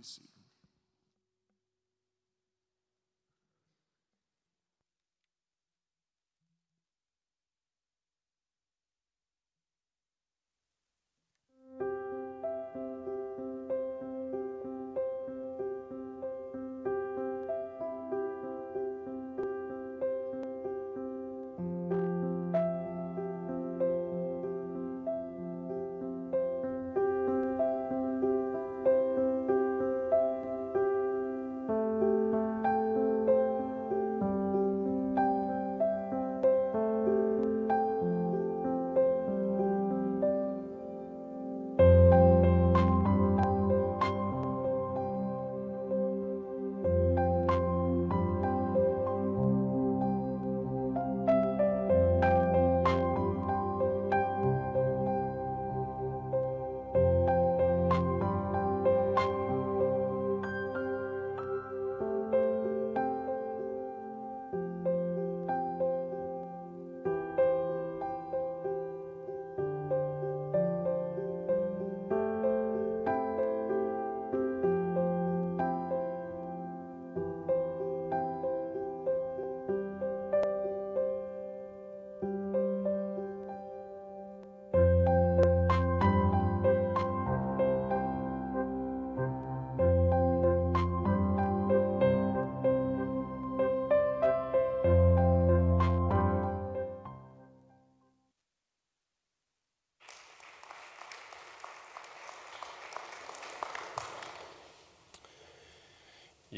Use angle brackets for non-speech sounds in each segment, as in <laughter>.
be seated.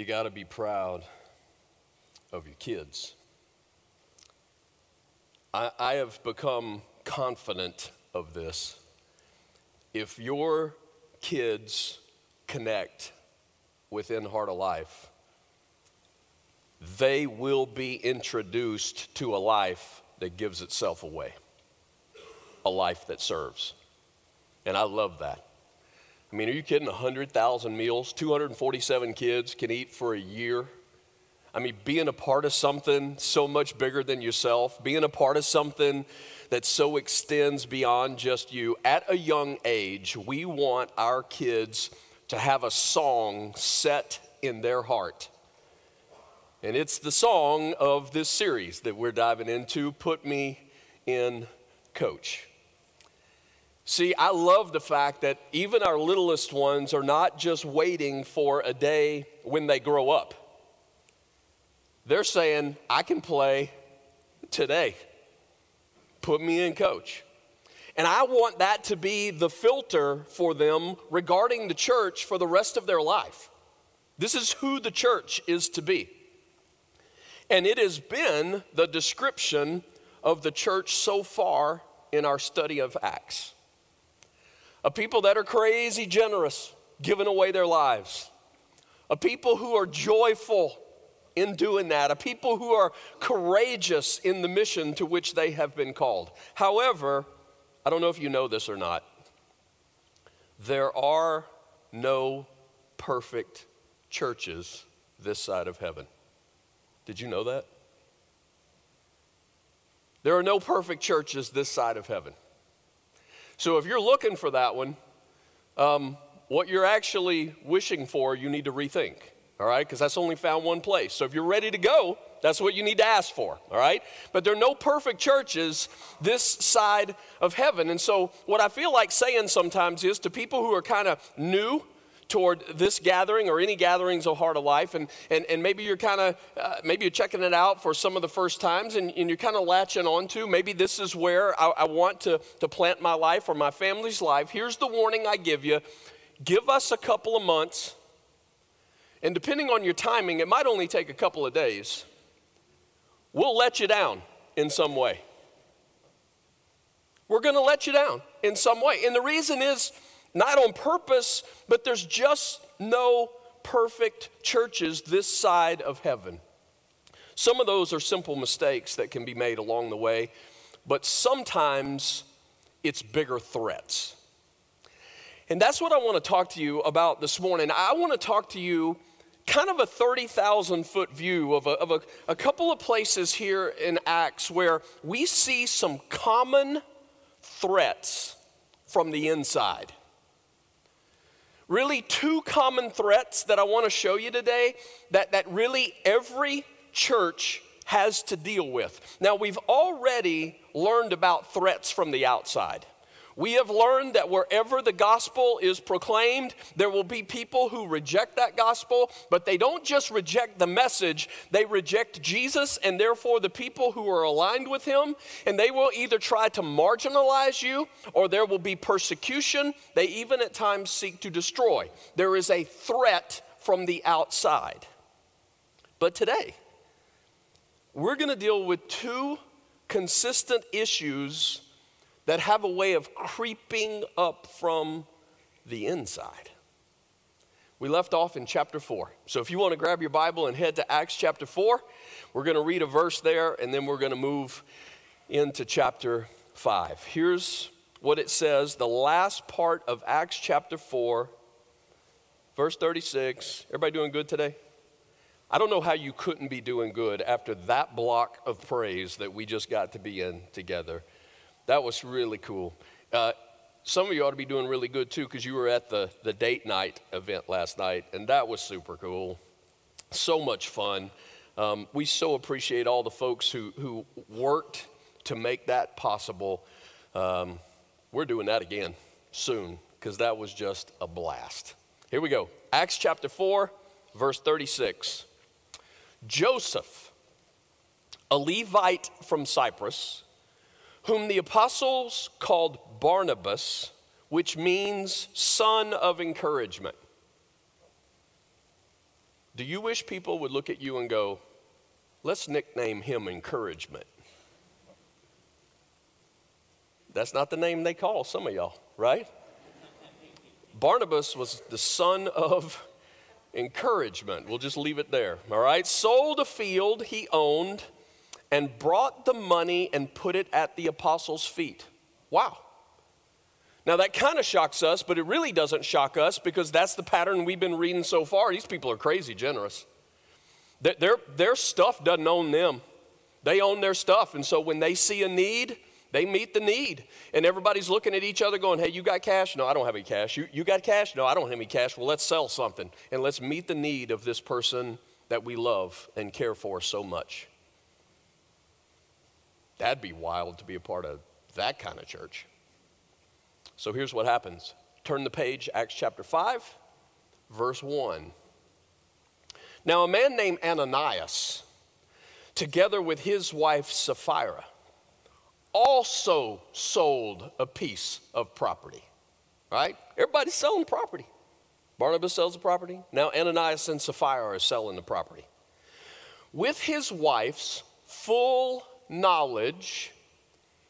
You got to be proud of your kids. I, I have become confident of this. If your kids connect within Heart of Life, they will be introduced to a life that gives itself away, a life that serves. And I love that. I mean, are you kidding? 100,000 meals, 247 kids can eat for a year. I mean, being a part of something so much bigger than yourself, being a part of something that so extends beyond just you. At a young age, we want our kids to have a song set in their heart. And it's the song of this series that we're diving into Put Me in Coach. See, I love the fact that even our littlest ones are not just waiting for a day when they grow up. They're saying, I can play today. Put me in, coach. And I want that to be the filter for them regarding the church for the rest of their life. This is who the church is to be. And it has been the description of the church so far in our study of Acts a people that are crazy generous, giving away their lives, a people who are joyful in doing that, a people who are courageous in the mission to which they have been called. However, I don't know if you know this or not, there are no perfect churches this side of heaven. Did you know that? There are no perfect churches this side of heaven. So if you're looking for that one, um, what you're actually wishing for, you need to rethink, all right? Because that's only found one place. So if you're ready to go, that's what you need to ask for, all right? But there are no perfect churches this side of heaven. And so, what I feel like saying sometimes is to people who are kind of new toward this gathering or any gatherings of Heart of Life, and, and, and maybe you're kind of, uh, maybe you're checking it out for some of the first times, and, and you're kind of latching onto, maybe this is where I, I want to, to plant my life or my family's life. Here's the warning I give you give us a couple of months, and depending on your timing, it might only take a couple of days. We'll let you down in some way. We're going to let you down in some way. And the reason is, not on purpose, but there's just no perfect churches this side of heaven. Some of those are simple mistakes that can be made along the way, but sometimes it's bigger threats. And that's what I want to talk to you about this morning. I want to talk to you kind of a 30,000 foot view of, a, of a, a couple of places here in Acts where we see some common threats from the inside. Really two common threats that I want to show you today that, that really every church has to deal with. Now, we've already learned about threats from the outside. We have learned that wherever the gospel is proclaimed, there will be people who reject that gospel, but they don't just reject the message, they reject Jesus and therefore the people who are aligned with him. And they will either try to marginalize you or there will be persecution. They even at times seek to destroy. There is a threat from the outside. But today, we're going to deal with two consistent issues that have a way of creeping up from the inside. We left off in chapter 4. So if you want to grab your Bible and head to Acts chapter 4, we're going to read a verse there and then we're going to move into chapter 5. Here's what it says the last part of Acts chapter 4, verse 36. Everybody doing good today? I don't know how you couldn't be doing good after that block of praise that we just got to be in together. That was really cool. Uh, some of you ought to be doing really good too because you were at the, the date night event last night, and that was super cool. So much fun. Um, we so appreciate all the folks who, who worked to make that possible. Um, we're doing that again soon because that was just a blast. Here we go Acts chapter 4, verse 36. Joseph, a Levite from Cyprus, whom the apostles called Barnabas, which means son of encouragement. Do you wish people would look at you and go, let's nickname him encouragement? That's not the name they call some of y'all, right? Barnabas was the son of encouragement. We'll just leave it there, all right? Sold a field he owned and brought the money and put it at the apostles' feet. Wow. Now that kind of shocks us, but it really doesn't shock us because that's the pattern we've been reading so far. These people are crazy generous. Their, their stuff doesn't own them, they own their stuff. And so when they see a need, they meet the need. And everybody's looking at each other going, hey, you got cash? No, I don't have any cash. You, you got cash? No, I don't have any cash. Well, let's sell something and let's meet the need of this person that we love and care for so much. That'd be wild to be a part of that kind of church. So here's what happens turn the page, Acts chapter 5, verse 1. Now, a man named Ananias, together with his wife Sapphira, also sold a piece of property. Right? Everybody's selling property. Barnabas sells the property. Now, Ananias and Sapphira are selling the property. With his wife's full knowledge,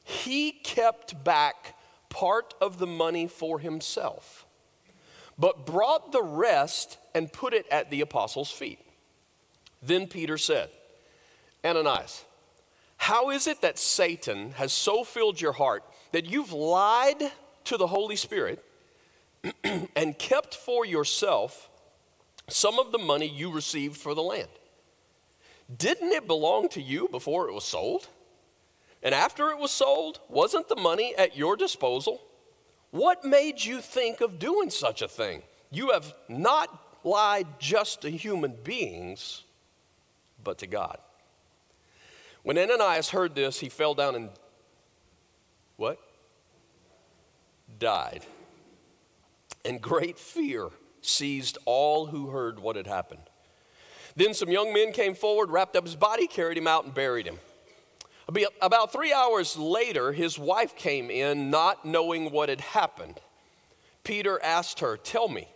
he kept back part of the money for himself, but brought the rest and put it at the apostles' feet. Then Peter said, Ananias, how is it that Satan has so filled your heart that you've lied to the Holy Spirit <clears throat> and kept for yourself some of the money you received for the land? Didn't it belong to you before it was sold? And after it was sold, wasn't the money at your disposal? What made you think of doing such a thing? You have not lied just to human beings, but to God. When Ananias heard this, he fell down and what? Died. And great fear seized all who heard what had happened. Then some young men came forward, wrapped up his body, carried him out, and buried him. About three hours later, his wife came in, not knowing what had happened. Peter asked her, Tell me,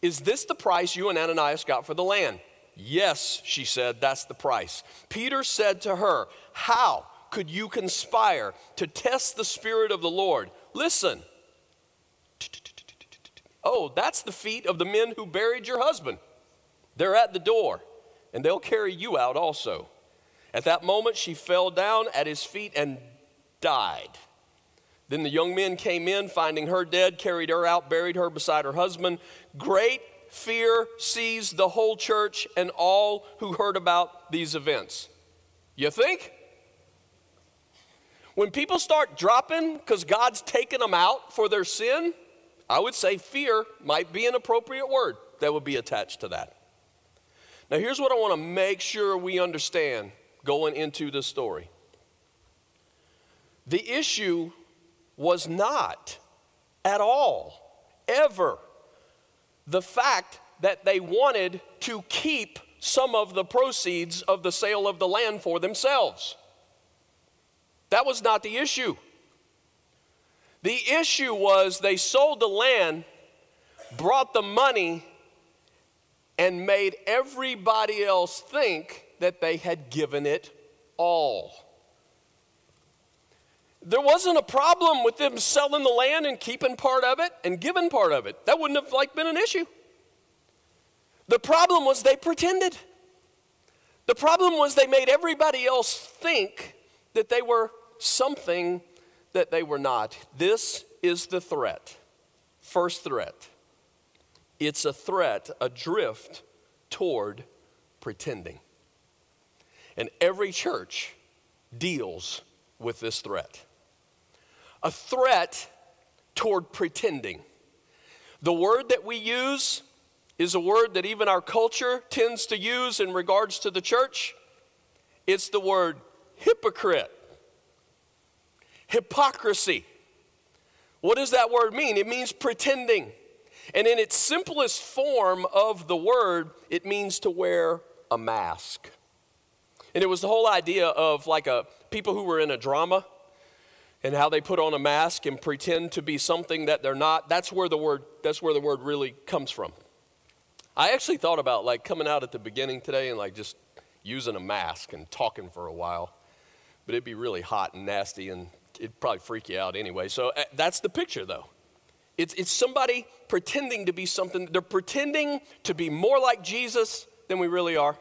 is this the price you and Ananias got for the land? Yes, she said, that's the price. Peter said to her, How could you conspire to test the Spirit of the Lord? Listen. Oh, that's the feet of the men who buried your husband. They're at the door, and they'll carry you out also. At that moment, she fell down at his feet and died. Then the young men came in, finding her dead, carried her out, buried her beside her husband. Great fear seized the whole church and all who heard about these events. You think? When people start dropping because God's taken them out for their sin, I would say fear might be an appropriate word that would be attached to that. Now, here's what I want to make sure we understand going into the story the issue was not at all, ever, the fact that they wanted to keep some of the proceeds of the sale of the land for themselves. That was not the issue. The issue was they sold the land, brought the money, and made everybody else think that they had given it all. There wasn't a problem with them selling the land and keeping part of it and giving part of it. That wouldn't have like been an issue. The problem was they pretended. The problem was they made everybody else think that they were something that they were not. This is the threat. First threat. It's a threat, a drift toward pretending. And every church deals with this threat a threat toward pretending. The word that we use is a word that even our culture tends to use in regards to the church. It's the word hypocrite, hypocrisy. What does that word mean? It means pretending. And in its simplest form of the word, it means to wear a mask. And it was the whole idea of like a people who were in a drama and how they put on a mask and pretend to be something that they're not. That's where the word that's where the word really comes from. I actually thought about like coming out at the beginning today and like just using a mask and talking for a while. But it'd be really hot and nasty and it'd probably freak you out anyway. So uh, that's the picture though. It's, it's somebody pretending to be something. They're pretending to be more like Jesus than we really are.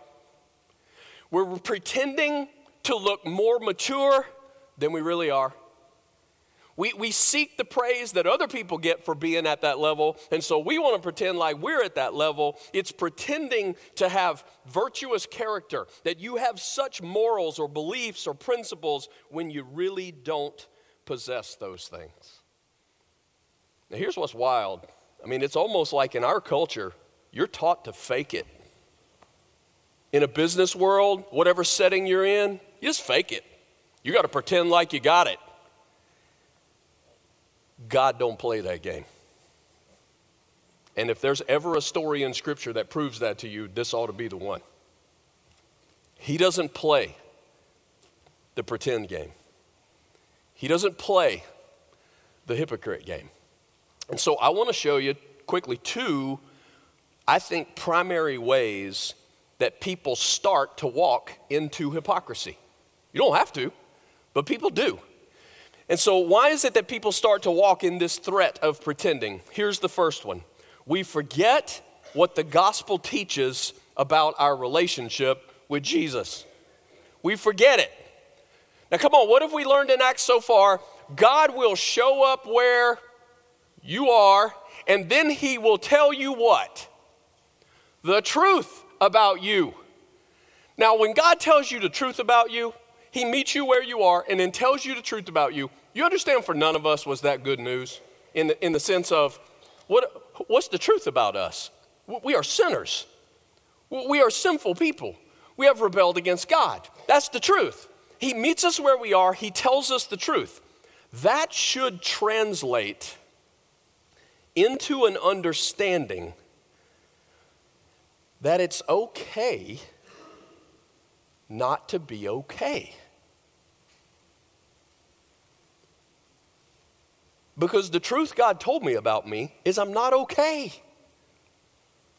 We're pretending to look more mature than we really are. We, we seek the praise that other people get for being at that level, and so we want to pretend like we're at that level. It's pretending to have virtuous character, that you have such morals or beliefs or principles when you really don't possess those things. Now, here's what's wild I mean, it's almost like in our culture, you're taught to fake it. In a business world, whatever setting you're in, you just fake it. You got to pretend like you got it. God don't play that game. And if there's ever a story in Scripture that proves that to you, this ought to be the one. He doesn't play the pretend game, He doesn't play the hypocrite game. And so I want to show you quickly two, I think, primary ways that people start to walk into hypocrisy. You don't have to, but people do. And so, why is it that people start to walk in this threat of pretending? Here's the first one we forget what the gospel teaches about our relationship with Jesus. We forget it. Now, come on, what have we learned in Acts so far? God will show up where you are, and then He will tell you what? The truth about you. Now, when God tells you the truth about you, He meets you where you are and then tells you the truth about you. You understand, for none of us was that good news in the, in the sense of what, what's the truth about us? We are sinners, we are sinful people. We have rebelled against God. That's the truth. He meets us where we are, He tells us the truth. That should translate into an understanding that it's okay not to be okay. Because the truth God told me about me is I'm not okay.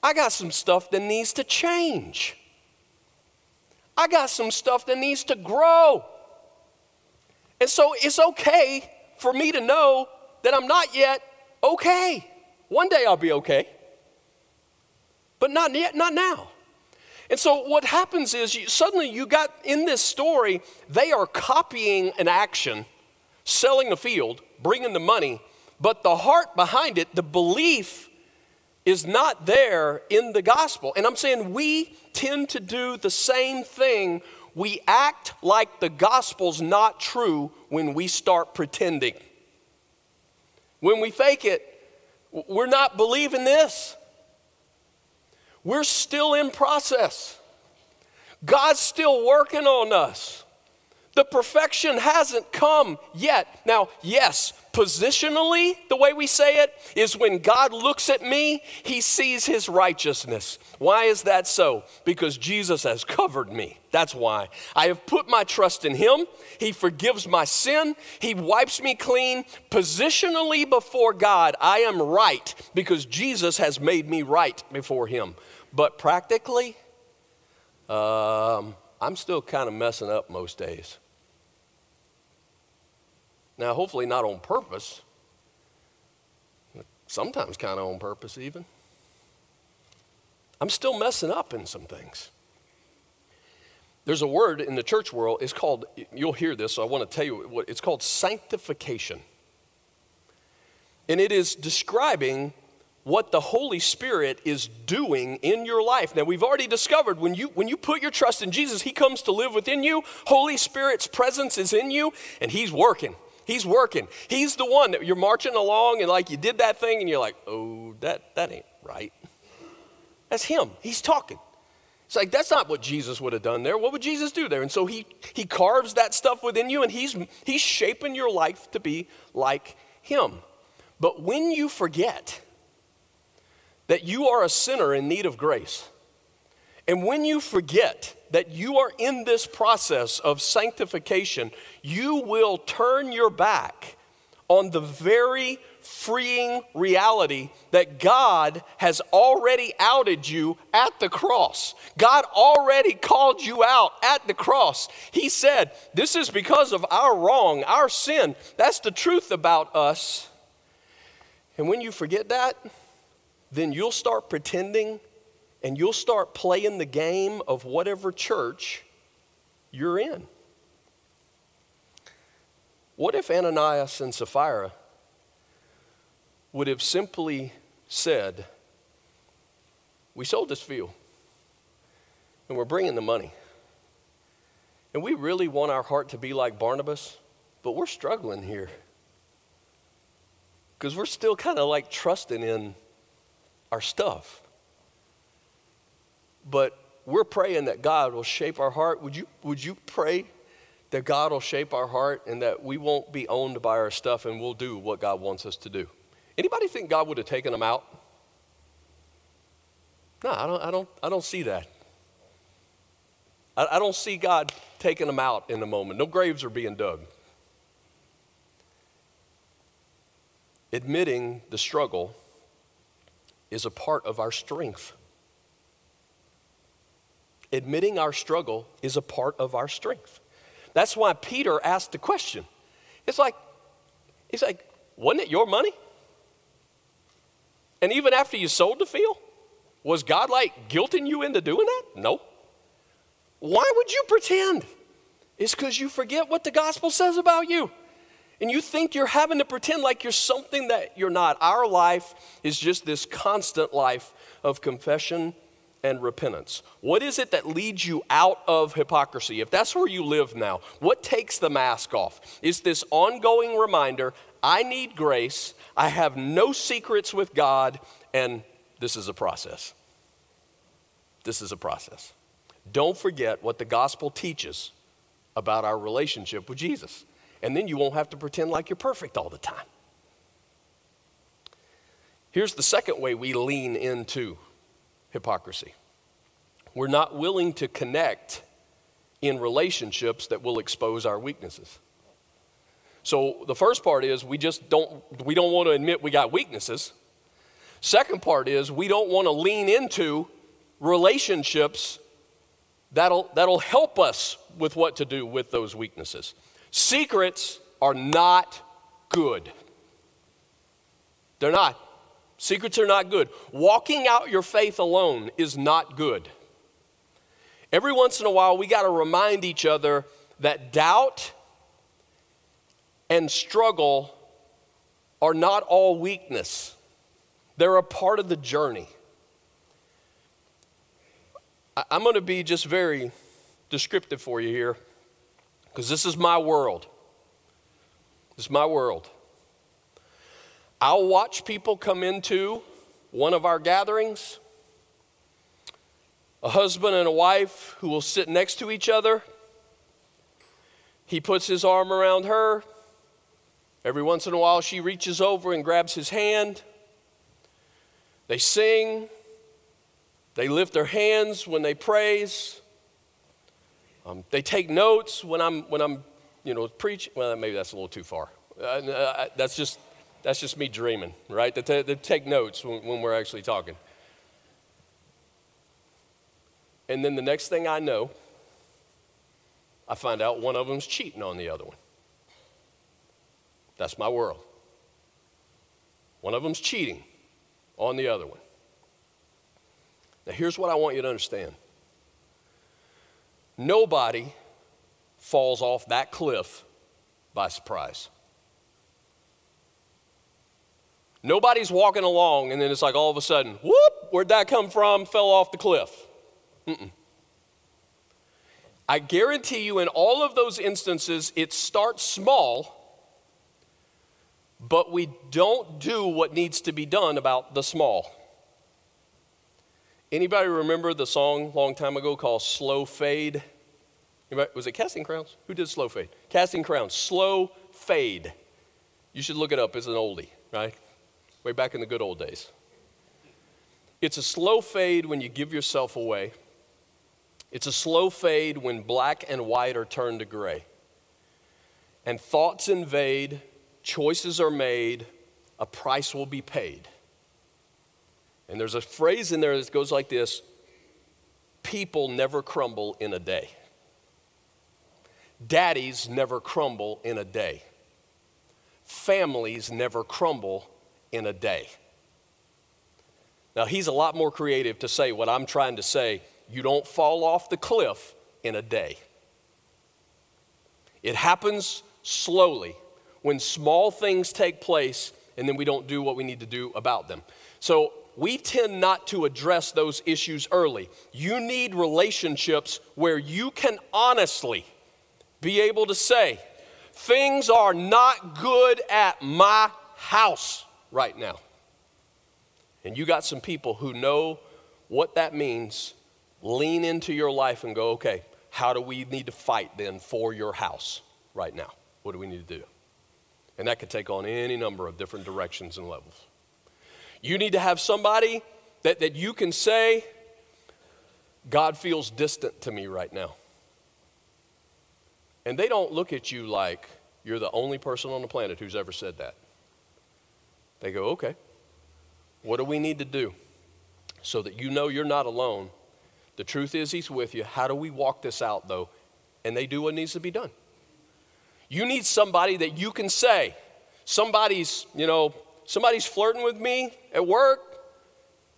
I got some stuff that needs to change. I got some stuff that needs to grow. And so it's okay for me to know that I'm not yet okay. One day I'll be okay, but not yet, not now. And so what happens is you, suddenly you got in this story, they are copying an action, selling the field, bringing the money, but the heart behind it, the belief, is not there in the gospel. And I'm saying we tend to do the same thing. We act like the gospel's not true when we start pretending. When we fake it, We're not believing this. We're still in process. God's still working on us. The perfection hasn't come yet. Now, yes, positionally, the way we say it is when God looks at me, he sees his righteousness. Why is that so? Because Jesus has covered me. That's why. I have put my trust in him. He forgives my sin. He wipes me clean. Positionally before God, I am right because Jesus has made me right before him. But practically, um, I'm still kind of messing up most days. Now, hopefully, not on purpose, sometimes kind of on purpose, even. I'm still messing up in some things. There's a word in the church world, it's called, you'll hear this, so I want to tell you what it's called sanctification. And it is describing what the Holy Spirit is doing in your life. Now, we've already discovered when you, when you put your trust in Jesus, He comes to live within you. Holy Spirit's presence is in you, and He's working. He's working. He's the one that you're marching along, and like you did that thing, and you're like, oh, that, that ain't right. That's Him. He's talking. It's like, that's not what Jesus would have done there. What would Jesus do there? And so He, he carves that stuff within you, and he's, he's shaping your life to be like Him. But when you forget, that you are a sinner in need of grace. And when you forget that you are in this process of sanctification, you will turn your back on the very freeing reality that God has already outed you at the cross. God already called you out at the cross. He said, This is because of our wrong, our sin. That's the truth about us. And when you forget that, then you'll start pretending and you'll start playing the game of whatever church you're in. What if Ananias and Sapphira would have simply said, We sold this field and we're bringing the money. And we really want our heart to be like Barnabas, but we're struggling here because we're still kind of like trusting in our stuff. But we're praying that God will shape our heart. Would you, would you pray that God will shape our heart and that we won't be owned by our stuff and we'll do what God wants us to do? Anybody think God would have taken them out? No, I don't, I don't, I don't see that. I, I don't see God taking them out in a moment. No graves are being dug. Admitting the struggle is a part of our strength. Admitting our struggle is a part of our strength. That's why Peter asked the question. It's like, he's like, wasn't it your money? And even after you sold the field, was God like guilting you into doing that? No. Why would you pretend? It's because you forget what the gospel says about you and you think you're having to pretend like you're something that you're not. Our life is just this constant life of confession and repentance. What is it that leads you out of hypocrisy? If that's where you live now, what takes the mask off? Is this ongoing reminder I need grace, I have no secrets with God, and this is a process. This is a process. Don't forget what the gospel teaches about our relationship with Jesus and then you won't have to pretend like you're perfect all the time. Here's the second way we lean into hypocrisy we're not willing to connect in relationships that will expose our weaknesses. So the first part is we just don't we don't want to admit we got weaknesses. Second part is we don't want to lean into relationships that'll that'll help us with what to do with those weaknesses. Secrets are not good. They're not. Secrets are not good. Walking out your faith alone is not good. Every once in a while, we got to remind each other that doubt and struggle are not all weakness, they're a part of the journey. I'm going to be just very descriptive for you here because this is my world. This is my world. I'll watch people come into one of our gatherings, a husband and a wife who will sit next to each other. He puts his arm around her. Every once in a while, she reaches over and grabs his hand. They sing. They lift their hands when they praise. Um, they take notes when I'm, when I'm you know, preaching. Well, maybe that's a little too far. Uh, uh, that's, just, that's just me dreaming, right? They, t- they take notes when, when we're actually talking. And then the next thing I know, I find out one of them's cheating on the other one. That's my world. One of them's cheating on the other one. Now, here's what I want you to understand nobody falls off that cliff by surprise. Nobody's walking along and then it's like all of a sudden, whoop, where'd that come from? Fell off the cliff. Mm-mm. I guarantee you, in all of those instances, it starts small, but we don't do what needs to be done about the small. Anybody remember the song long time ago called Slow Fade? Anybody, was it Casting Crowns? Who did Slow Fade? Casting Crowns. Slow Fade. You should look it up. It's an oldie, right? Way back in the good old days. It's a slow fade when you give yourself away. It's a slow fade when black and white are turned to gray. And thoughts invade, choices are made, a price will be paid. And there's a phrase in there that goes like this People never crumble in a day. Daddies never crumble in a day. Families never crumble in a day. Now, he's a lot more creative to say what I'm trying to say. You don't fall off the cliff in a day. It happens slowly when small things take place and then we don't do what we need to do about them. So, we tend not to address those issues early. You need relationships where you can honestly be able to say, things are not good at my house right now. And you got some people who know what that means, lean into your life and go, okay, how do we need to fight then for your house right now? What do we need to do? And that could take on any number of different directions and levels. You need to have somebody that, that you can say, God feels distant to me right now. And they don't look at you like you're the only person on the planet who's ever said that. They go, okay, what do we need to do so that you know you're not alone? The truth is, He's with you. How do we walk this out, though? And they do what needs to be done. You need somebody that you can say, somebody's, you know, somebody's flirting with me at work,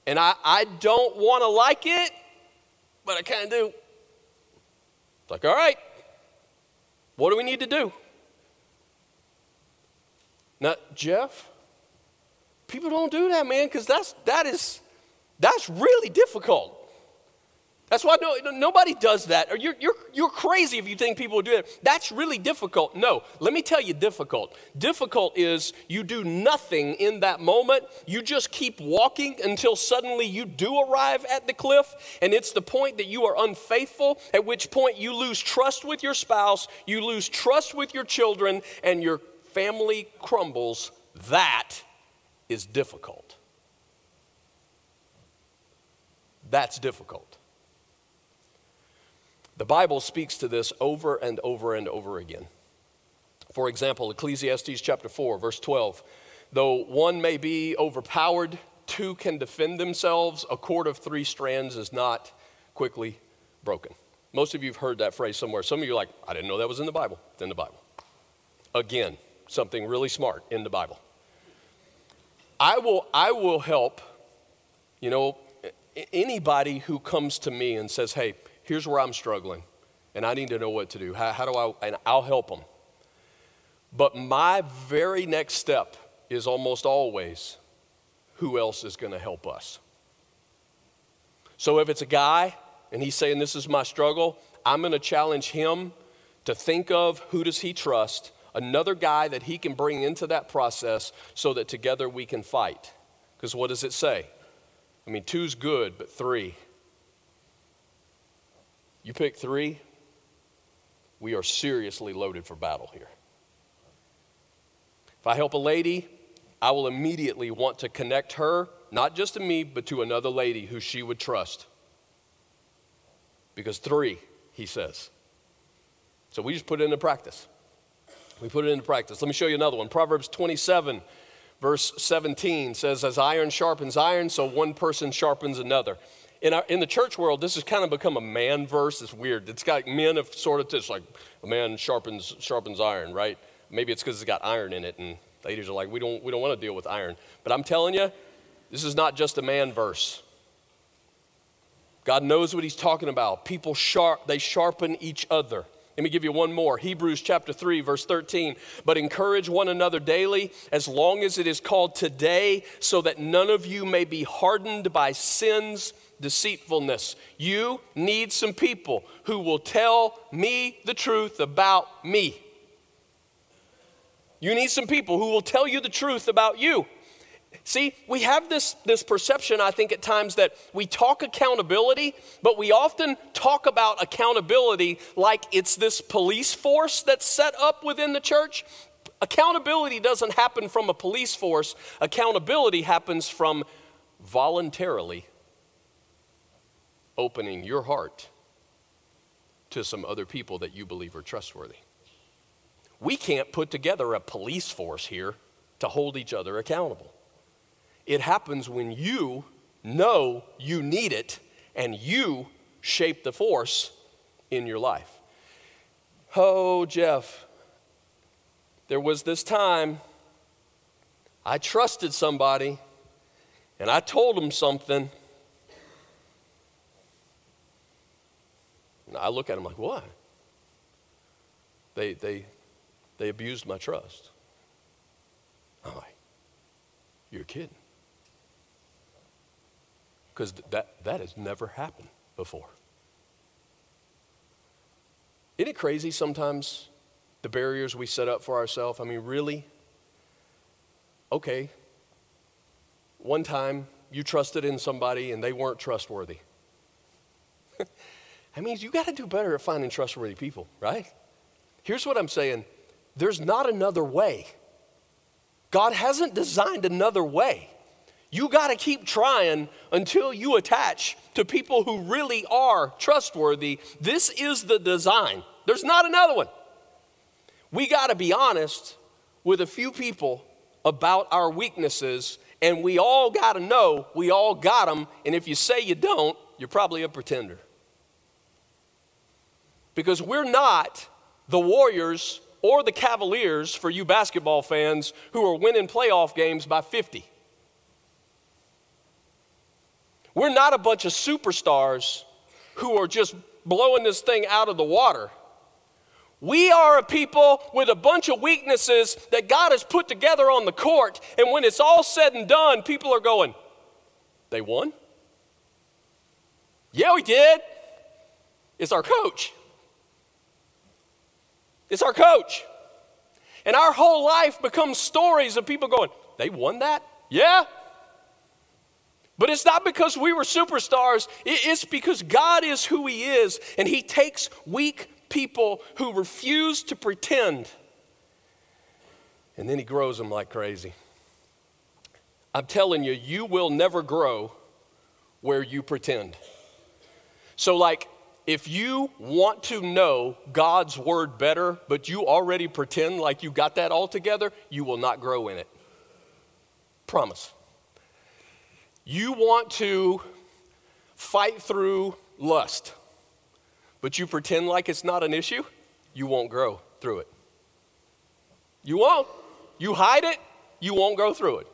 and I, I don't want to like it, but I kind of do. It's like, all right, what do we need to do? Now, Jeff, people don't do that, man, because that's that is that's really difficult. That's why no, nobody does that. Or you're, you're, you're crazy if you think people do that. That's really difficult. No, let me tell you difficult. Difficult is you do nothing in that moment. You just keep walking until suddenly you do arrive at the cliff. And it's the point that you are unfaithful, at which point you lose trust with your spouse, you lose trust with your children, and your family crumbles. That is difficult. That's difficult. The Bible speaks to this over and over and over again. For example, Ecclesiastes chapter 4, verse 12. Though one may be overpowered, two can defend themselves. A cord of three strands is not quickly broken. Most of you have heard that phrase somewhere. Some of you are like, I didn't know that was in the Bible. It's in the Bible. Again, something really smart in the Bible. I will, I will help, you know, anybody who comes to me and says, hey, here's where I'm struggling, and I need to know what to do. How, how do I, and I'll help them. But my very next step is almost always who else is going to help us? So if it's a guy and he's saying, This is my struggle, I'm going to challenge him to think of who does he trust another guy that he can bring into that process so that together we can fight. Because what does it say? I mean, two's good, but three. You pick three, we are seriously loaded for battle here. If I help a lady, I will immediately want to connect her, not just to me, but to another lady who she would trust. Because three, he says. So we just put it into practice. We put it into practice. Let me show you another one. Proverbs 27, verse 17 says, As iron sharpens iron, so one person sharpens another. In, our, in the church world, this has kind of become a man verse. It's weird. It's got men have sort of just like a man sharpens sharpens iron, right? Maybe it's because it's got iron in it, and ladies are like, we don't we don't want to deal with iron. But I'm telling you, this is not just a man verse. God knows what He's talking about. People sharp, they sharpen each other. Let me give you one more. Hebrews chapter 3, verse 13. But encourage one another daily, as long as it is called today, so that none of you may be hardened by sin's deceitfulness. You need some people who will tell me the truth about me. You need some people who will tell you the truth about you. See, we have this, this perception, I think, at times that we talk accountability, but we often talk about accountability like it's this police force that's set up within the church. Accountability doesn't happen from a police force, accountability happens from voluntarily opening your heart to some other people that you believe are trustworthy. We can't put together a police force here to hold each other accountable. It happens when you know you need it and you shape the force in your life. Oh, Jeff, there was this time I trusted somebody and I told them something. I look at them like, what? They, they, they abused my trust. I'm like, you're kidding because that, that has never happened before. Isn't it crazy sometimes the barriers we set up for ourselves? I mean, really? Okay. One time you trusted in somebody and they weren't trustworthy. That means you got to do better at finding trustworthy people, right? Here's what I'm saying there's not another way. God hasn't designed another way. You got to keep trying until you attach to people who really are trustworthy. This is the design. There's not another one. We got to be honest with a few people about our weaknesses, and we all got to know we all got them. And if you say you don't, you're probably a pretender. Because we're not the Warriors or the Cavaliers for you basketball fans who are winning playoff games by 50. We're not a bunch of superstars who are just blowing this thing out of the water. We are a people with a bunch of weaknesses that God has put together on the court, and when it's all said and done, people are going, They won? Yeah, we did. It's our coach. It's our coach. And our whole life becomes stories of people going, They won that? Yeah, but it's not because we were superstars, it's because God is who He is, and He takes weak people who refuse to pretend, and then He grows them like crazy. I'm telling you, you will never grow where you pretend. So, like, if you want to know God's word better, but you already pretend like you got that all together, you will not grow in it. Promise. You want to fight through lust, but you pretend like it's not an issue, you won't grow through it. You won't. You hide it, you won't go through it.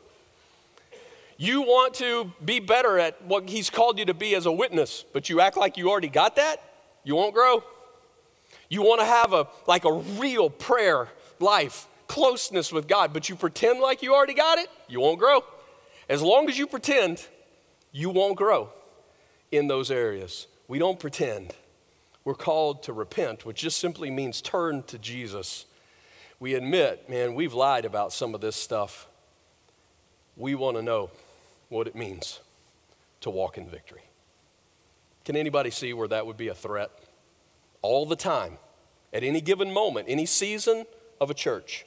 You want to be better at what He's called you to be as a witness, but you act like you already got that, you won't grow. You want to have a like a real prayer life, closeness with God, but you pretend like you already got it, you won't grow. As long as you pretend, you won't grow in those areas. We don't pretend. We're called to repent, which just simply means turn to Jesus. we admit, man, we've lied about some of this stuff. We want to know what it means to walk in victory. Can anybody see where that would be a threat? All the time, at any given moment, any season of a church,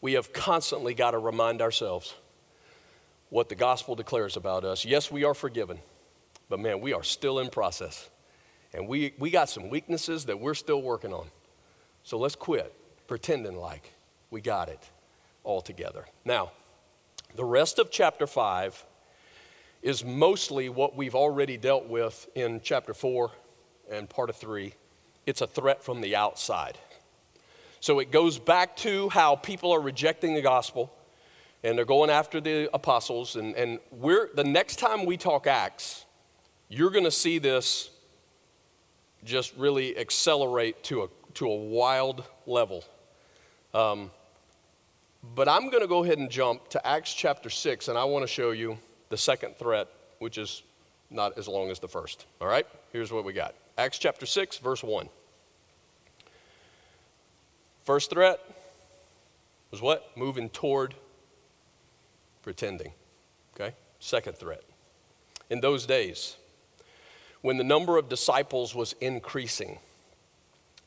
we have constantly got to remind ourselves what the gospel declares about us. Yes, we are forgiven, but man, we are still in process. And we, we got some weaknesses that we're still working on. So let's quit pretending like we got it all together. Now, the rest of chapter 5 is mostly what we've already dealt with in chapter 4 and part of 3. It's a threat from the outside. So it goes back to how people are rejecting the gospel and they're going after the apostles. And, and we're, the next time we talk Acts, you're going to see this just really accelerate to a, to a wild level. Um, but I'm going to go ahead and jump to Acts chapter 6, and I want to show you the second threat, which is not as long as the first. All right? Here's what we got Acts chapter 6, verse 1. First threat was what? Moving toward pretending. Okay? Second threat. In those days, when the number of disciples was increasing,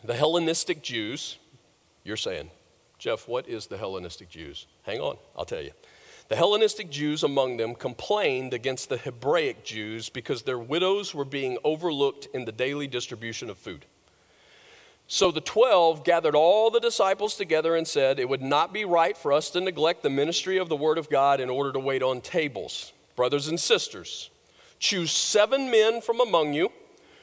the Hellenistic Jews, you're saying, Jeff, what is the Hellenistic Jews? Hang on, I'll tell you. The Hellenistic Jews among them complained against the Hebraic Jews because their widows were being overlooked in the daily distribution of food. So the twelve gathered all the disciples together and said, It would not be right for us to neglect the ministry of the Word of God in order to wait on tables. Brothers and sisters, choose seven men from among you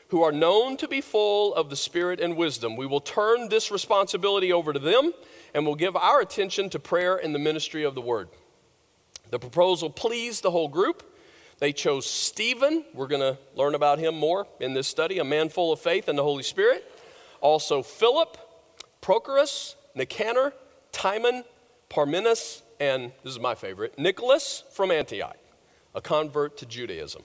who are known to be full of the Spirit and wisdom. We will turn this responsibility over to them and we'll give our attention to prayer and the ministry of the word. The proposal pleased the whole group. They chose Stephen. We're going to learn about him more in this study, a man full of faith and the Holy Spirit. Also, Philip, Prochorus, Nicanor, Timon, Parmenas, and this is my favorite, Nicholas from Antioch, a convert to Judaism.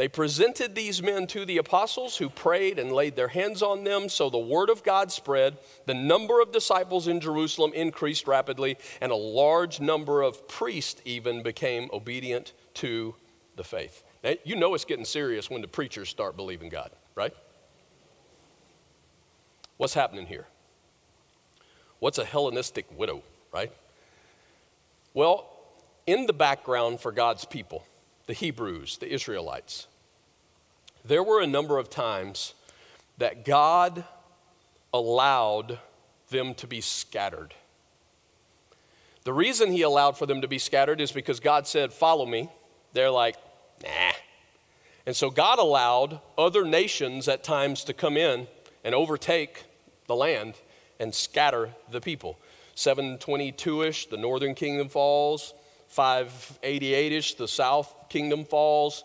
They presented these men to the apostles who prayed and laid their hands on them. So the word of God spread. The number of disciples in Jerusalem increased rapidly, and a large number of priests even became obedient to the faith. Now, you know it's getting serious when the preachers start believing God, right? What's happening here? What's a Hellenistic widow, right? Well, in the background for God's people, the Hebrews, the Israelites, there were a number of times that God allowed them to be scattered. The reason He allowed for them to be scattered is because God said, Follow me. They're like, Nah. And so God allowed other nations at times to come in and overtake the land and scatter the people. 722 ish, the northern kingdom falls. 588 ish, the south kingdom falls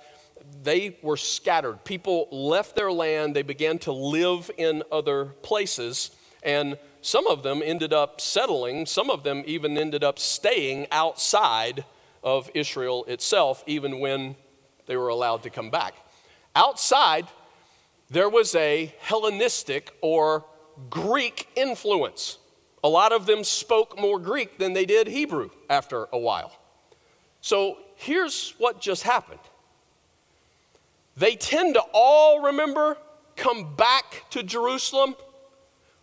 they were scattered. People left their land, they began to live in other places, and some of them ended up settling, some of them even ended up staying outside of Israel itself, even when they were allowed to come back. Outside, there was a Hellenistic or Greek influence. A lot of them spoke more Greek than they did Hebrew after a while. So here's what just happened they tend to all, remember, come back to Jerusalem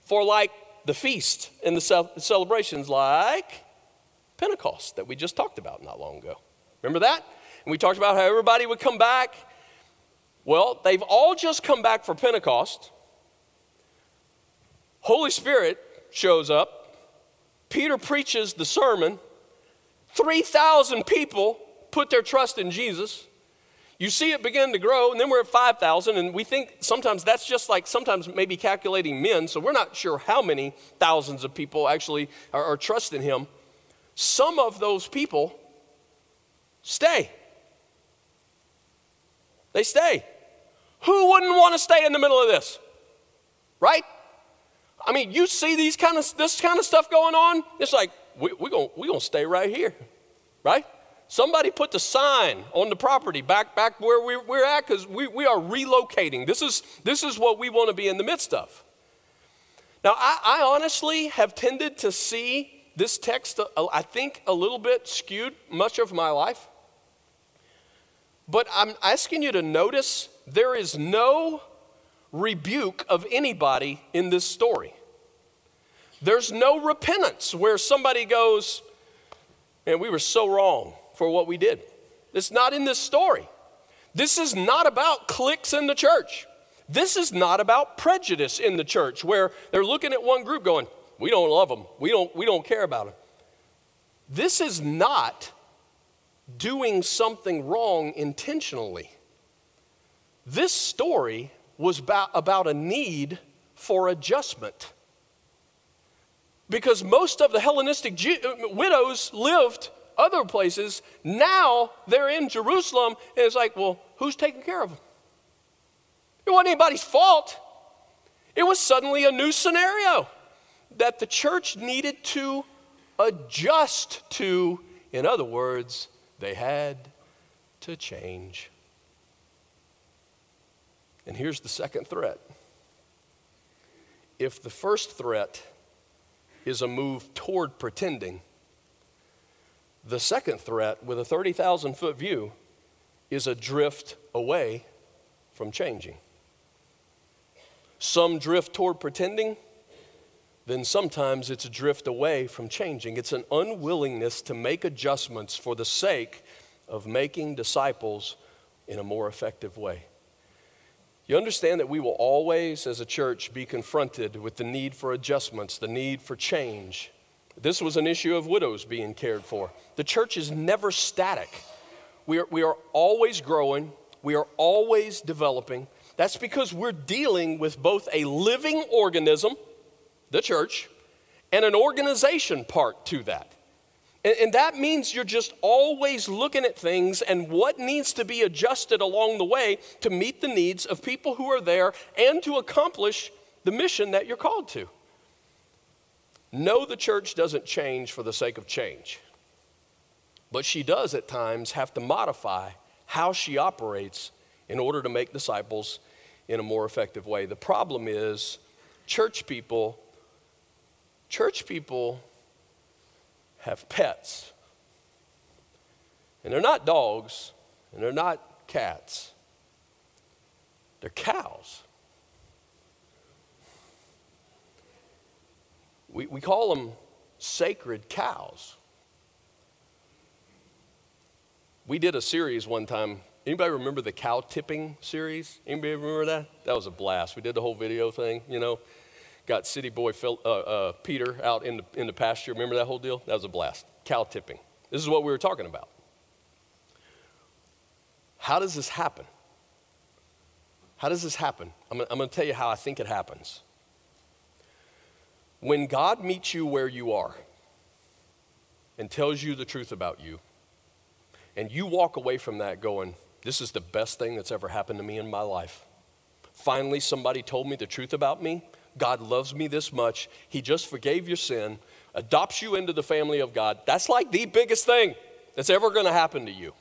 for like the feast and the celebrations, like Pentecost that we just talked about not long ago. Remember that? And we talked about how everybody would come back. Well, they've all just come back for Pentecost. Holy Spirit shows up. Peter preaches the sermon. 3,000 people put their trust in Jesus. You see it begin to grow, and then we're at 5,000, and we think sometimes that's just like sometimes maybe calculating men, so we're not sure how many thousands of people actually are, are trusting him. Some of those people stay. They stay. Who wouldn't want to stay in the middle of this? Right? I mean, you see these kind of this kind of stuff going on, it's like we're we going we gonna stay right here, right? Somebody put the sign on the property back, back where we, we're at because we, we are relocating. This is, this is what we want to be in the midst of. Now, I, I honestly have tended to see this text, uh, I think, a little bit skewed much of my life. But I'm asking you to notice there is no rebuke of anybody in this story. There's no repentance where somebody goes, Man, we were so wrong for what we did. It's not in this story. This is not about cliques in the church. This is not about prejudice in the church where they're looking at one group going, We don't love them, we don't, we don't care about them. This is not doing something wrong intentionally. This story was about, about a need for adjustment. Because most of the Hellenistic Jew, uh, widows lived other places. Now they're in Jerusalem, and it's like, well, who's taking care of them? It wasn't anybody's fault. It was suddenly a new scenario that the church needed to adjust to. In other words, they had to change. And here's the second threat. If the first threat is a move toward pretending, the second threat, with a 30,000 foot view, is a drift away from changing. Some drift toward pretending, then sometimes it's a drift away from changing. It's an unwillingness to make adjustments for the sake of making disciples in a more effective way. You understand that we will always, as a church, be confronted with the need for adjustments, the need for change. This was an issue of widows being cared for. The church is never static. We are, we are always growing, we are always developing. That's because we're dealing with both a living organism the church, and an organization part to that. And, and, that means you're just always looking at things and what needs to be adjusted along the way to meet the needs of people who are there and to accomplish the mission that you're called to. No, the church doesn't change for the sake of change, but she does at times have to modify how she operates in order to make disciples in a more effective way. The problem is, church people Church people have pets. And they're not dogs, and they're not cats. They're cows. We, we call them sacred cows. We did a series one time. Anybody remember the cow tipping series? Anybody remember that? That was a blast. We did the whole video thing, you know got city boy Phil, uh, uh, Peter out in the, in the pasture. Remember that whole deal? That was a blast. Cow tipping. This is what we were talking about. How does this happen? How does this happen? I'm, I'm going to tell you how I think it happens. When God meets you where you are and tells you the truth about you, and you walk away from that going, This is the best thing that's ever happened to me in my life. Finally, somebody told me the truth about me. God loves me this much. He just forgave your sin, adopts you into the family of God. That's like the biggest thing that's ever going to happen to you.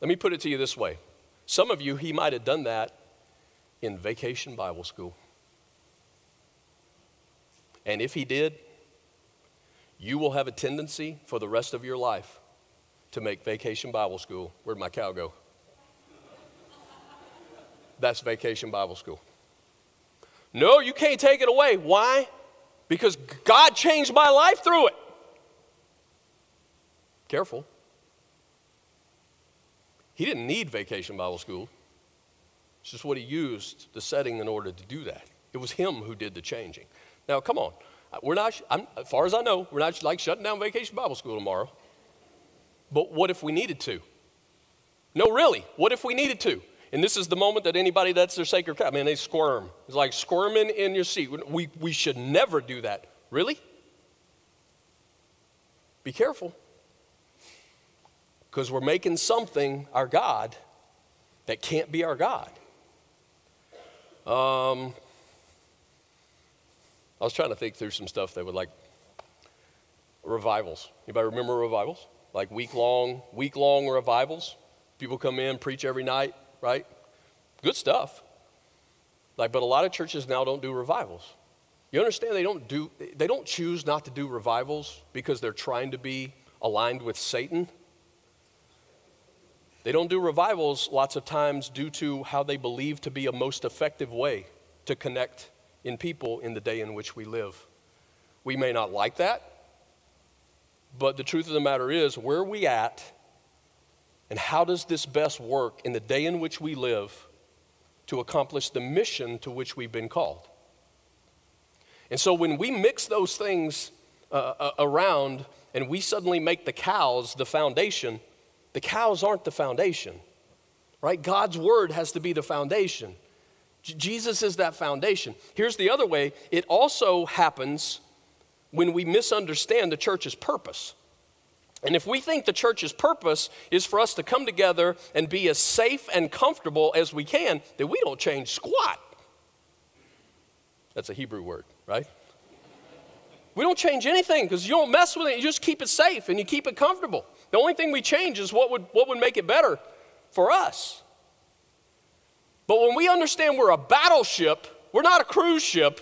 Let me put it to you this way some of you, He might have done that in vacation Bible school. And if He did, you will have a tendency for the rest of your life to make vacation Bible school. Where'd my cow go? That's vacation Bible school. No, you can't take it away. Why? Because God changed my life through it. Careful. He didn't need vacation Bible school. It's just what he used the setting in order to do that. It was him who did the changing. Now, come on. We're not, I'm, as far as I know, we're not like shutting down vacation Bible school tomorrow. But what if we needed to? No, really. What if we needed to? And this is the moment that anybody that's their sacred cow, man, they squirm. It's like squirming in your seat. We, we should never do that. Really? Be careful. Because we're making something our God that can't be our God. Um, I was trying to think through some stuff that would like revivals. Anybody remember revivals? Like week long, week long revivals. People come in, preach every night, right? Good stuff. Like, but a lot of churches now don't do revivals. You understand they don't do they don't choose not to do revivals because they're trying to be aligned with Satan. They don't do revivals lots of times due to how they believe to be a most effective way to connect in people in the day in which we live. We may not like that, but the truth of the matter is, where are we at and how does this best work in the day in which we live to accomplish the mission to which we've been called? And so when we mix those things uh, uh around and we suddenly make the cows the foundation, the cows aren't the foundation, right? God's word has to be the foundation. Jesus is that foundation. Here's the other way it also happens when we misunderstand the church's purpose. And if we think the church's purpose is for us to come together and be as safe and comfortable as we can, then we don't change squat. That's a Hebrew word, right? We don't change anything because you don't mess with it. You just keep it safe and you keep it comfortable. The only thing we change is what would, what would make it better for us. But when we understand we're a battleship, we're not a cruise ship,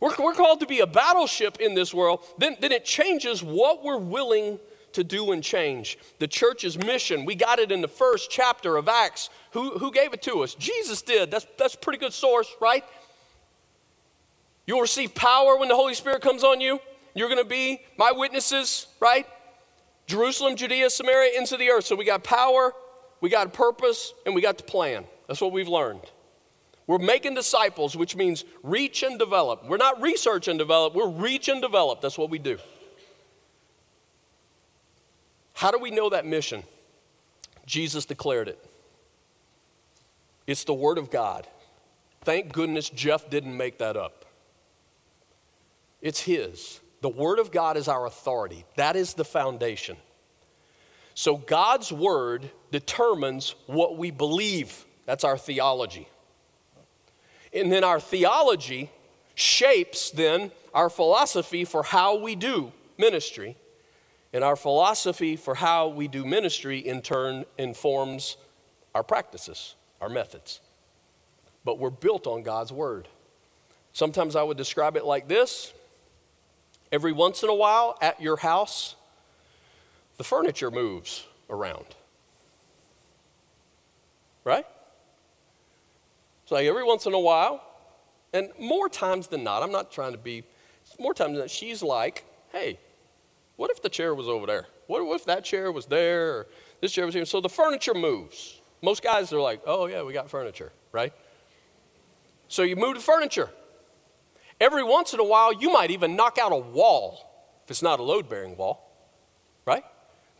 we're, we're called to be a battleship in this world, then, then it changes what we're willing to do and change. The church's mission, we got it in the first chapter of Acts. Who, who gave it to us? Jesus did. That's, that's a pretty good source, right? You'll receive power when the Holy Spirit comes on you. You're going to be my witnesses, right? Jerusalem, Judea, Samaria, into the earth. So we got power, we got purpose, and we got the plan. That's what we've learned. We're making disciples, which means reach and develop. We're not research and develop, we're reach and develop. That's what we do. How do we know that mission? Jesus declared it. It's the Word of God. Thank goodness Jeff didn't make that up. It's His. The Word of God is our authority, that is the foundation. So God's Word determines what we believe. That's our theology. And then our theology shapes then our philosophy for how we do ministry. And our philosophy for how we do ministry in turn informs our practices, our methods. But we're built on God's word. Sometimes I would describe it like this every once in a while at your house, the furniture moves around. Right? So every once in a while, and more times than not, I'm not trying to be, more times than not, she's like, hey, what if the chair was over there? What if that chair was there? Or this chair was here? So the furniture moves. Most guys are like, oh, yeah, we got furniture, right? So you move the furniture. Every once in a while, you might even knock out a wall if it's not a load bearing wall, right?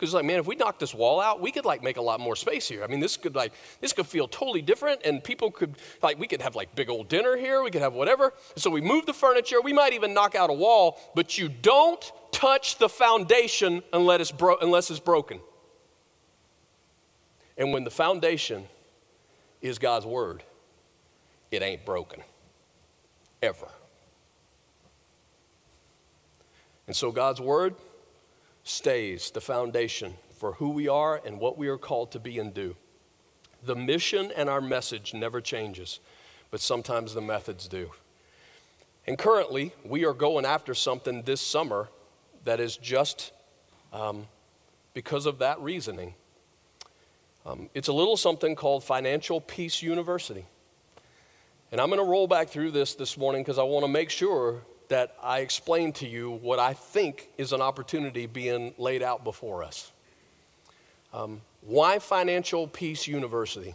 Because like, man, if we knock this wall out, we could like make a lot more space here. I mean, this could like this could feel totally different, and people could like we could have like big old dinner here. We could have whatever. So we move the furniture. We might even knock out a wall, but you don't touch the foundation unless it's, bro- unless it's broken. And when the foundation is God's word, it ain't broken ever. And so God's word stays the foundation for who we are and what we are called to be and do. The mission and our message never changes, but sometimes the methods do. And currently, we are going after something this summer that is just um, because of that reasoning. Um, it's a little something called Financial Peace University. And I'm going to roll back through this this morning because I want to make sure that I explain to you what I think is an opportunity being laid out before us. Um, why Financial Peace University?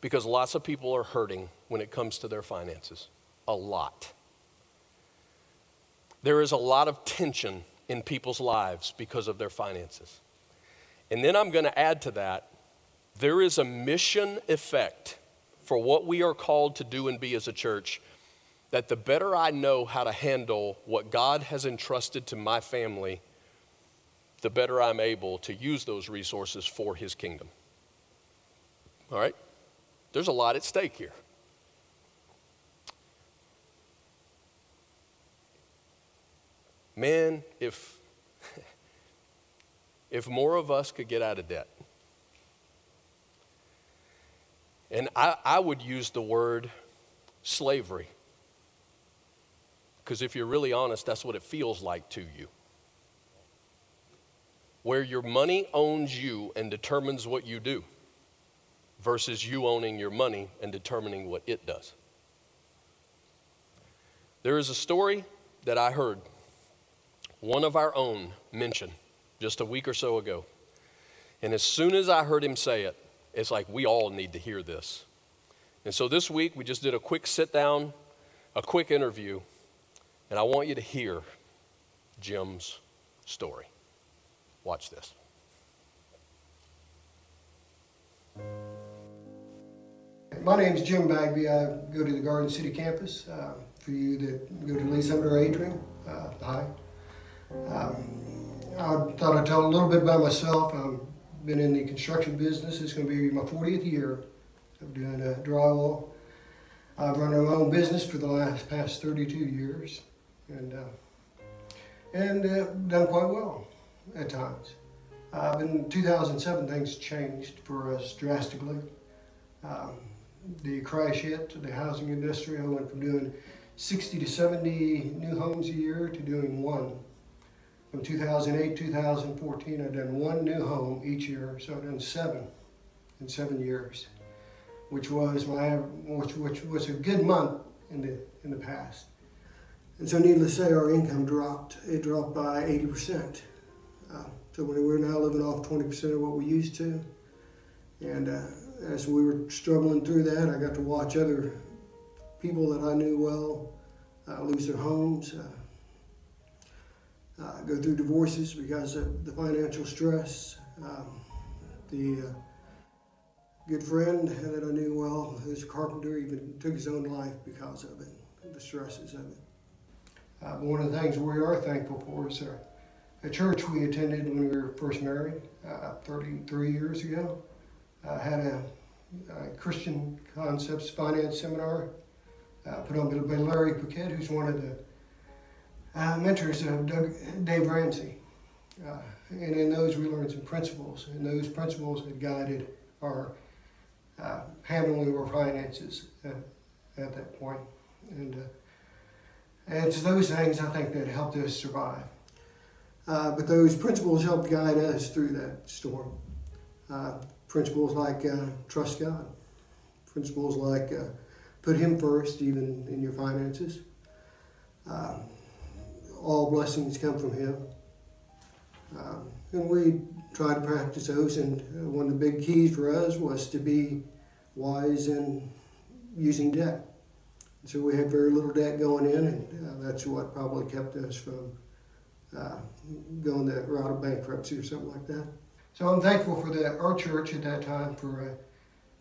Because lots of people are hurting when it comes to their finances. A lot. There is a lot of tension in people's lives because of their finances. And then I'm going to add to that there is a mission effect for what we are called to do and be as a church that the better I know how to handle what God has entrusted to my family, the better I'm able to use those resources for His kingdom. All right? There's a lot at stake here. Man, if, <laughs> if more of us could get out of debt, and I, I would use the word slavery Because if you're really honest, that's what it feels like to you. Where your money owns you and determines what you do versus you owning your money and determining what it does. There is a story that I heard one of our own mention just a week or so ago. And as soon as I heard him say it, it's like we all need to hear this. And so this week we just did a quick sit down, a quick interview, and I want you to hear Jim's story. Watch this. My name is Jim Bagby. I go to the Garden City campus. Uh, for you that go to Lee Summit or Adrian uh, High. Um, I thought I'd tell a little bit about myself. I've been in the construction business. It's going to be my 40th year of doing uh, drywall. I've run my own business for the last past 32 years, and uh, and uh, done quite well at times. Uh, in 2007, things changed for us drastically. Um, the crash hit the housing industry. I went from doing 60 to 70 new homes a year to doing one. From 2008, 2014, I've done one new home each year, so I've done seven in seven years, which was my which, which was a good month in the in the past. And so, needless to say, our income dropped. It dropped by 80 percent. Uh, so we're now living off 20 percent of what we used to, and uh, as we were struggling through that, I got to watch other people that I knew well uh, lose their homes, uh, uh, go through divorces because of the financial stress. Um, the uh, good friend that I knew well, who's a carpenter, even took his own life because of it, the stresses of it. Uh, one of the things we are thankful for is a church we attended when we were first married, uh, 33 years ago uh, had a, a, Christian Concepts Finance Seminar uh, put on by Larry Burkett, who's one of the uh, mentors of Doug, Dave Ramsey. Uh, and in those we learned some principles, and those principles had guided our uh, handling of our finances at, at that point. And, uh, and it's those things I think that helped us survive. but those principles helped guide us through that storm principles like uh, trust God, principles like uh, put Him first, even in your finances. Um, all blessings come from Him. Um, and we try to practice those, and uh, one of the big keys for us was to be wise in using debt. So we had very little debt going in, and uh, that's what probably kept us from uh, going the route of bankruptcy or something like that. So I'm thankful for the, our church at that time for uh,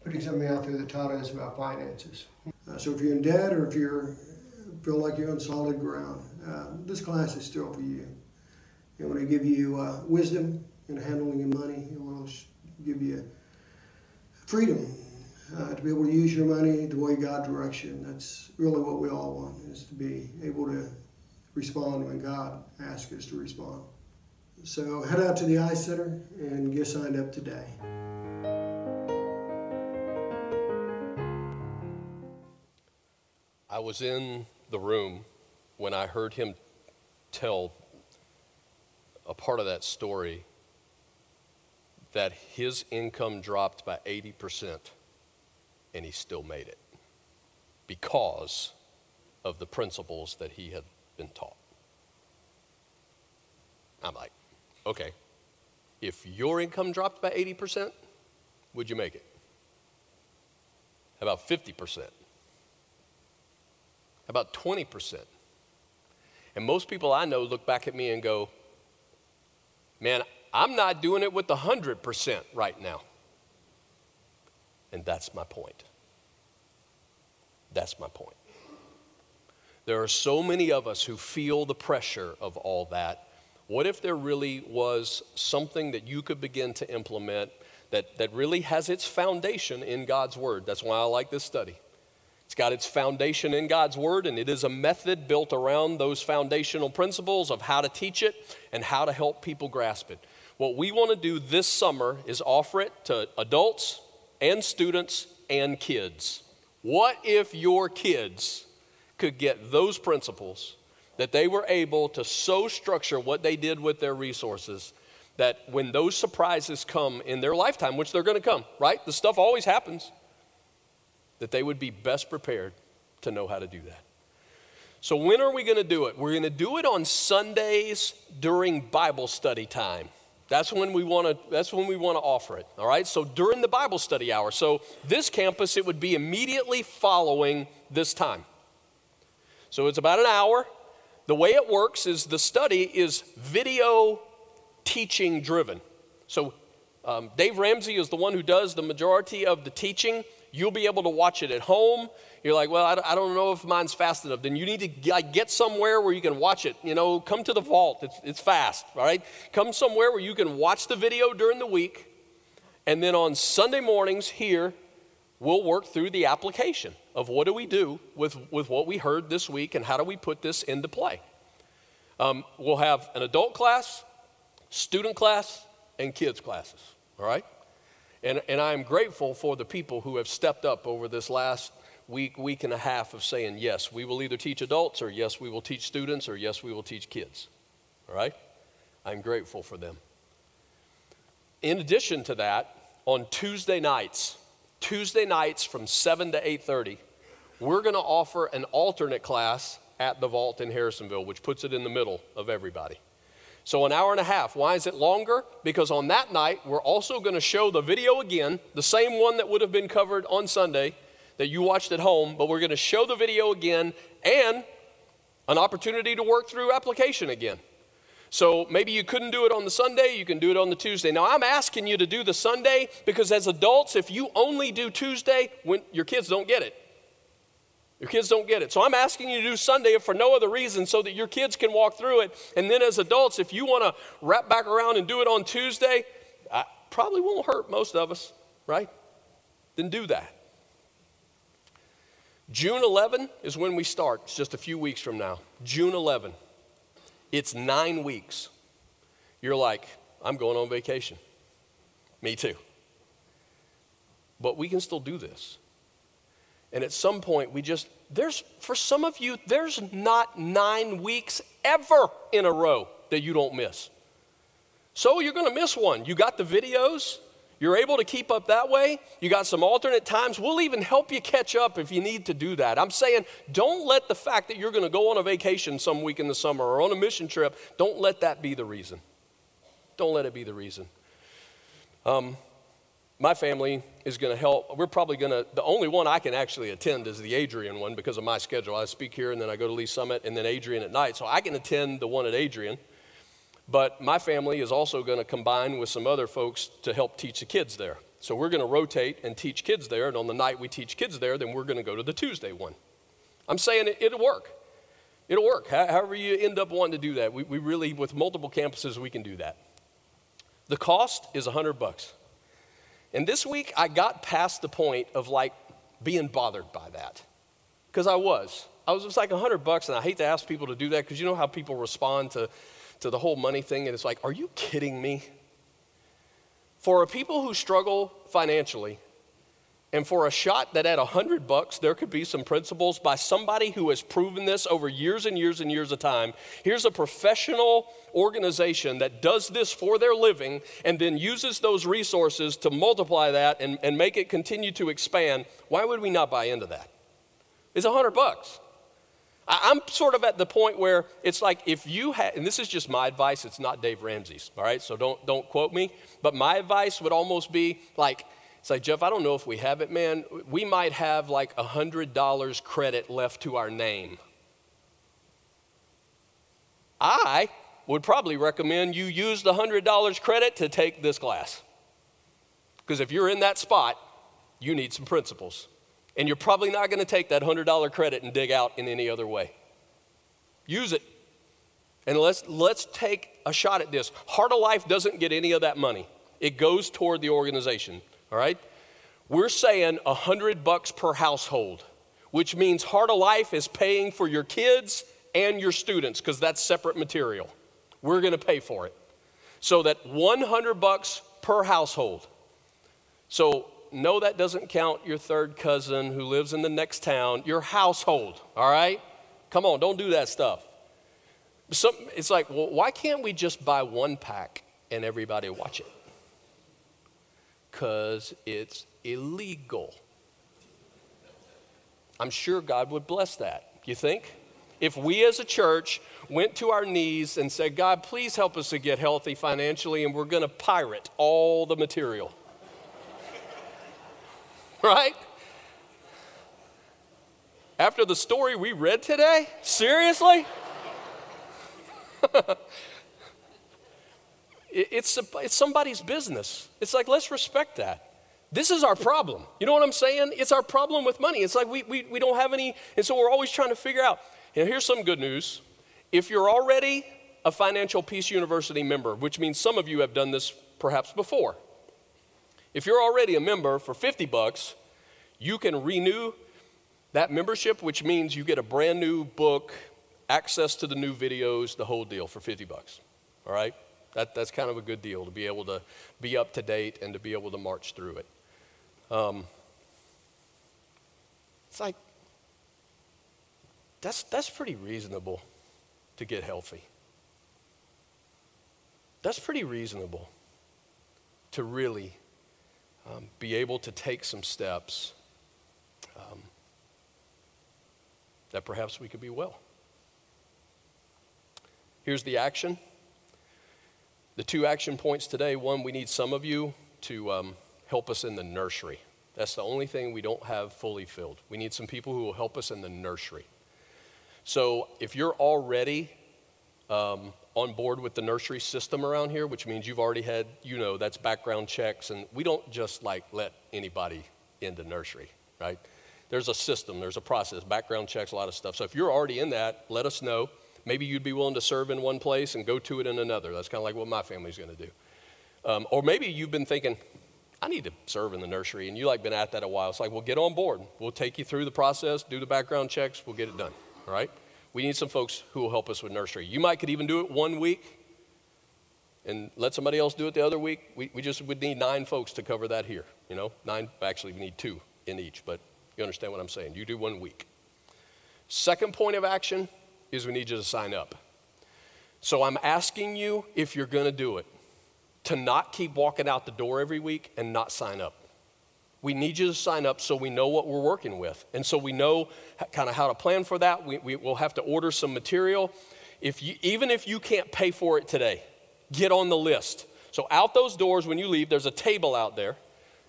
putting something out there that taught us about finances. Uh, so if you're in debt or if you feel like you're on solid ground, uh, this class is still for you. It will give you uh, wisdom in handling your money. It will give you freedom uh, to be able to use your money the way God directs you. And that's really what we all want, is to be able to respond when God asks us to respond. So head out to the Eye Center and get signed up today. I was in the room when I heard him tell a part of that story that his income dropped by 80% and he still made it because of the principles that he had been taught. I'm like, Okay, if your income dropped by 80%, would you make it? How about 50%? How about 20%? And most people I know look back at me and go, man, I'm not doing it with 100% right now. And that's my point. That's my point. There are so many of us who feel the pressure of all that what if there really was something that you could begin to implement that, that really has its foundation in God's Word? That's why I like this study. It's got its foundation in God's Word, and it is a method built around those foundational principles of how to teach it and how to help people grasp it. What we want to do this summer is offer it to adults and students and kids. What if your kids could get those principles that they were able to so structure what they did with their resources that when those surprises come in their lifetime, which they're going to come, right? The stuff always happens, that they would be best prepared to know how to do that. So, when are we going to do it? We're going to do it on Sundays during Bible study time. That's when we want to that's when we want to offer it. All right? So during the Bible study hour. So this campus it would be immediately following this time. So it's about an hour. The way it works is the study is video teaching driven. So um, Dave Ramsey is the one who does the majority of the teaching. You'll be able to watch it at home. You're like, well, I don't know if mine's fast enough. Then you need to get somewhere where you can watch it. You know, come to the vault. It's, it's fast, all right? Come somewhere where you can watch the video during the week. And then on Sunday mornings here, we'll work through the application of what do we do with, with what we heard this week and how do we put this into play. Um, we'll have an adult class, student class, and kids classes, all right? And, and I'm grateful for the people who have stepped up over this last week, week and a half of saying, yes, we will either teach adults, or yes, we will teach students, or yes, we will teach kids. All right? I'm grateful for them. In addition to that, on Tuesday nights, Tuesday nights from 7 to 8:30, we're going to offer an alternate class at the vault in Harrisonville, which puts it in the middle of everybody. So, an hour and a half. Why is it longer? Because on that night, we're also going to show the video again, the same one that would have been covered on Sunday that you watched at home, but we're going to show the video again and an opportunity to work through application again. So maybe you couldn't do it on the Sunday, you can do it on the Tuesday. Now, I'm asking you to do the Sunday because as adults, if you only do Tuesday, when your kids don't get it. Your kids don't get it. So I'm asking you to do Sunday for no other reason so that your kids can walk through it. And then as adults, if you want to wrap back around and do it on Tuesday, I probably won't hurt most of us, right? Then do that. June 11 is when we start. It's just a few weeks from now. June 11. It's nine weeks. You're like, I'm going on vacation. Me too. But we can still do this. And at some point, we just, there's, for some of you, there's not nine weeks ever in a row that you don't miss. So you're going to miss one. You got the videos, you're able to keep up that way. You got some alternate times. We'll even help you catch up if you need to do that. I'm saying don't let the fact that you're going to go on a vacation some week in the summer or on a mission trip, don't let that be the reason. Don't let it be the reason. Um, my family is going to help. We're probably going to, the only one I can actually attend is the Adrian one because of my schedule. I speak here and then I go to Lee Summit and then Adrian at night. So I can attend the one at Adrian. But my family is also going to combine with some other folks to help teach the kids there. So we're going to rotate and teach kids there. And on the night we teach kids there, then we're going to go to the Tuesday one. I'm saying it, will work. It'll work. However, you end up wanting to do that. We, we really, with multiple campuses, we can do that. The cost is 100 bucks. And this week, I got past the point of like being bothered by that. Because I was. I was just like 100 bucks, and I hate to ask people to do that because you know how people respond to, to the whole money thing, and it's like, are you kidding me? For a people who struggle financially, and for a shot that at 100 bucks, there could be some principles by somebody who has proven this over years and years and years of time. Here's a professional organization that does this for their living and then uses those resources to multiply that and, and make it continue to expand. Why would we not buy into that? It's 100 bucks. I'm sort of at the point where it's like if you had, and this is just my advice, it's not Dave Ramsey's, all right? So don't, don't quote me. But my advice would almost be like, it's like, Jeff, I don't know if we have it, man. We might have like a $100 credit left to our name. I would probably recommend you use the $100 credit to take this class. Because if you're in that spot, you need some principles. And you're probably not going to take that $100 credit and dig out in any other way. Use it. And let's, let's take a shot at this. Heart of Life doesn't get any of that money, it goes toward the organization. All right? We're saying 100 bucks per household, which means Heart of Life is paying for your kids and your students because that's separate material. We're going to pay for it. So that 100 bucks per household. So no, that doesn't count your third cousin who lives in the next town, your household, all right? Come on, don't do that stuff. Some, it's like, well, why can't we just buy one pack and everybody watch it? Because it's illegal. I'm sure God would bless that. You think? If we as a church went to our knees and said, God, please help us to get healthy financially, and we're going to pirate all the material. <laughs> right? After the story we read today? Seriously? <laughs> it's, it's somebody's business. It's like, let's respect that. This is our problem. You know what I'm saying? It's our problem with money. It's like we, we, we don't have any, and so we're always trying to figure out. And here's some good news. If you're already a Financial Peace University member, which means some of you have done this perhaps before, if you're already a member for 50 bucks, you can renew that membership, which means you get a brand new book, access to the new videos, the whole deal for 50 bucks. All right? That, that's kind of a good deal to be able to be up to date and to be able to march through it. Um, it's like, that's, that's pretty reasonable to get healthy. That's pretty reasonable to really um, be able to take some steps um, that perhaps we could be well. Here's the action. The two action points today one, we need some of you to um, help us in the nursery. That's the only thing we don't have fully filled. We need some people who will help us in the nursery. So if you're already um, on board with the nursery system around here, which means you've already had, you know, that's background checks, and we don't just like let anybody into nursery, right? There's a system, there's a process, background checks, a lot of stuff. So if you're already in that, let us know. Maybe you'd be willing to serve in one place and go to it in another. That's kind of like what my family's going to do. Um, or maybe you've been thinking, I need to serve in the nursery, and you like been at that a while. It's like, well, get on board. We'll take you through the process, do the background checks, we'll get it done. All right? We need some folks who will help us with nursery. You might could even do it one week and let somebody else do it the other week. We, we just would need nine folks to cover that here. You know, nine, actually, we need two in each, but you understand what I'm saying. You do one week. Second point of action is we need you to sign up. So I'm asking you if you're going to do it to not keep walking out the door every week and not sign up. We need you to sign up so we know what we're working with. And so we know kind of how to plan for that. We, we will have to order some material. If you, even if you can't pay for it today, get on the list. So out those doors when you leave, there's a table out there.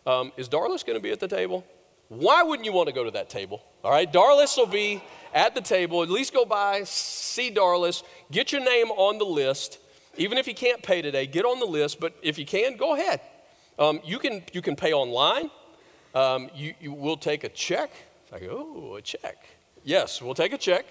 Um, is Darlis going to be at the table? Why wouldn't you want to go to that table? All right, Darlis will be at the table. At least go by, see Darlis, get your name on the list. Even if you can't pay today, get on the list. But if you can, go ahead. Um, you can you can pay online. Um, you, you will take a check. It's like, oh, a check. Yes, we'll take a check.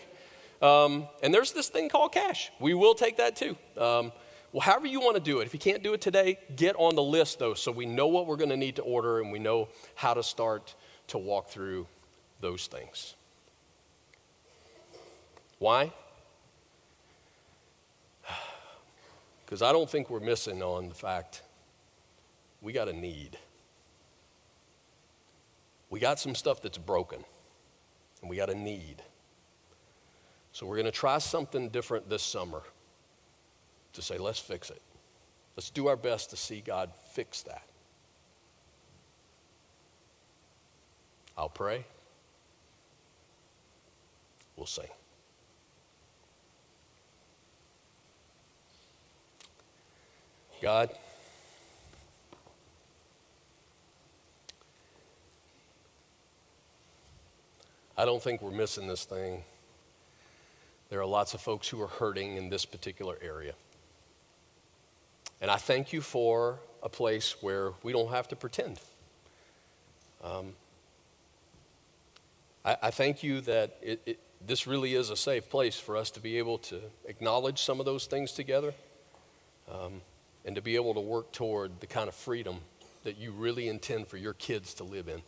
Um, and there's this thing called cash. We will take that too. Um, well, however you want to do it. If you can't do it today, get on the list though, so we know what we're going to need to order and we know how to start to walk through those things. Why? <sighs> Because I don't think we're missing on the fact we got a need we got some stuff that's broken and we got a need. So we're going to try something different this summer to say, let's fix it. Let's do our best to see God fix that. I'll pray. We'll sing. God, I don't think we're missing this thing. There are lots of folks who are hurting in this particular area. And I thank you for a place where we don't have to pretend. Um, I, I, thank you that it, it, this really is a safe place for us to be able to acknowledge some of those things together um, and to be able to work toward the kind of freedom that you really intend for your kids to live in.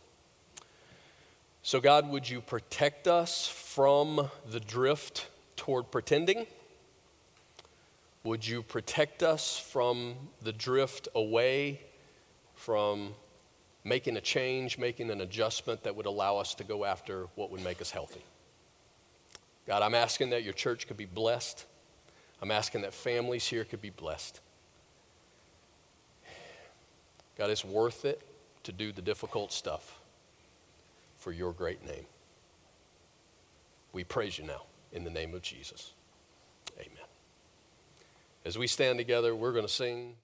So, God, would you protect us from the drift toward pretending? Would you protect us from the drift away from making a change, making an adjustment that would allow us to go after what would make us healthy? God, I'm asking that your church could be blessed. I'm asking that families here could be blessed. God, it's worth it to do the difficult stuff for your great name. We praise you now in the name of Jesus. Amen. As we stand together, we're going to sing.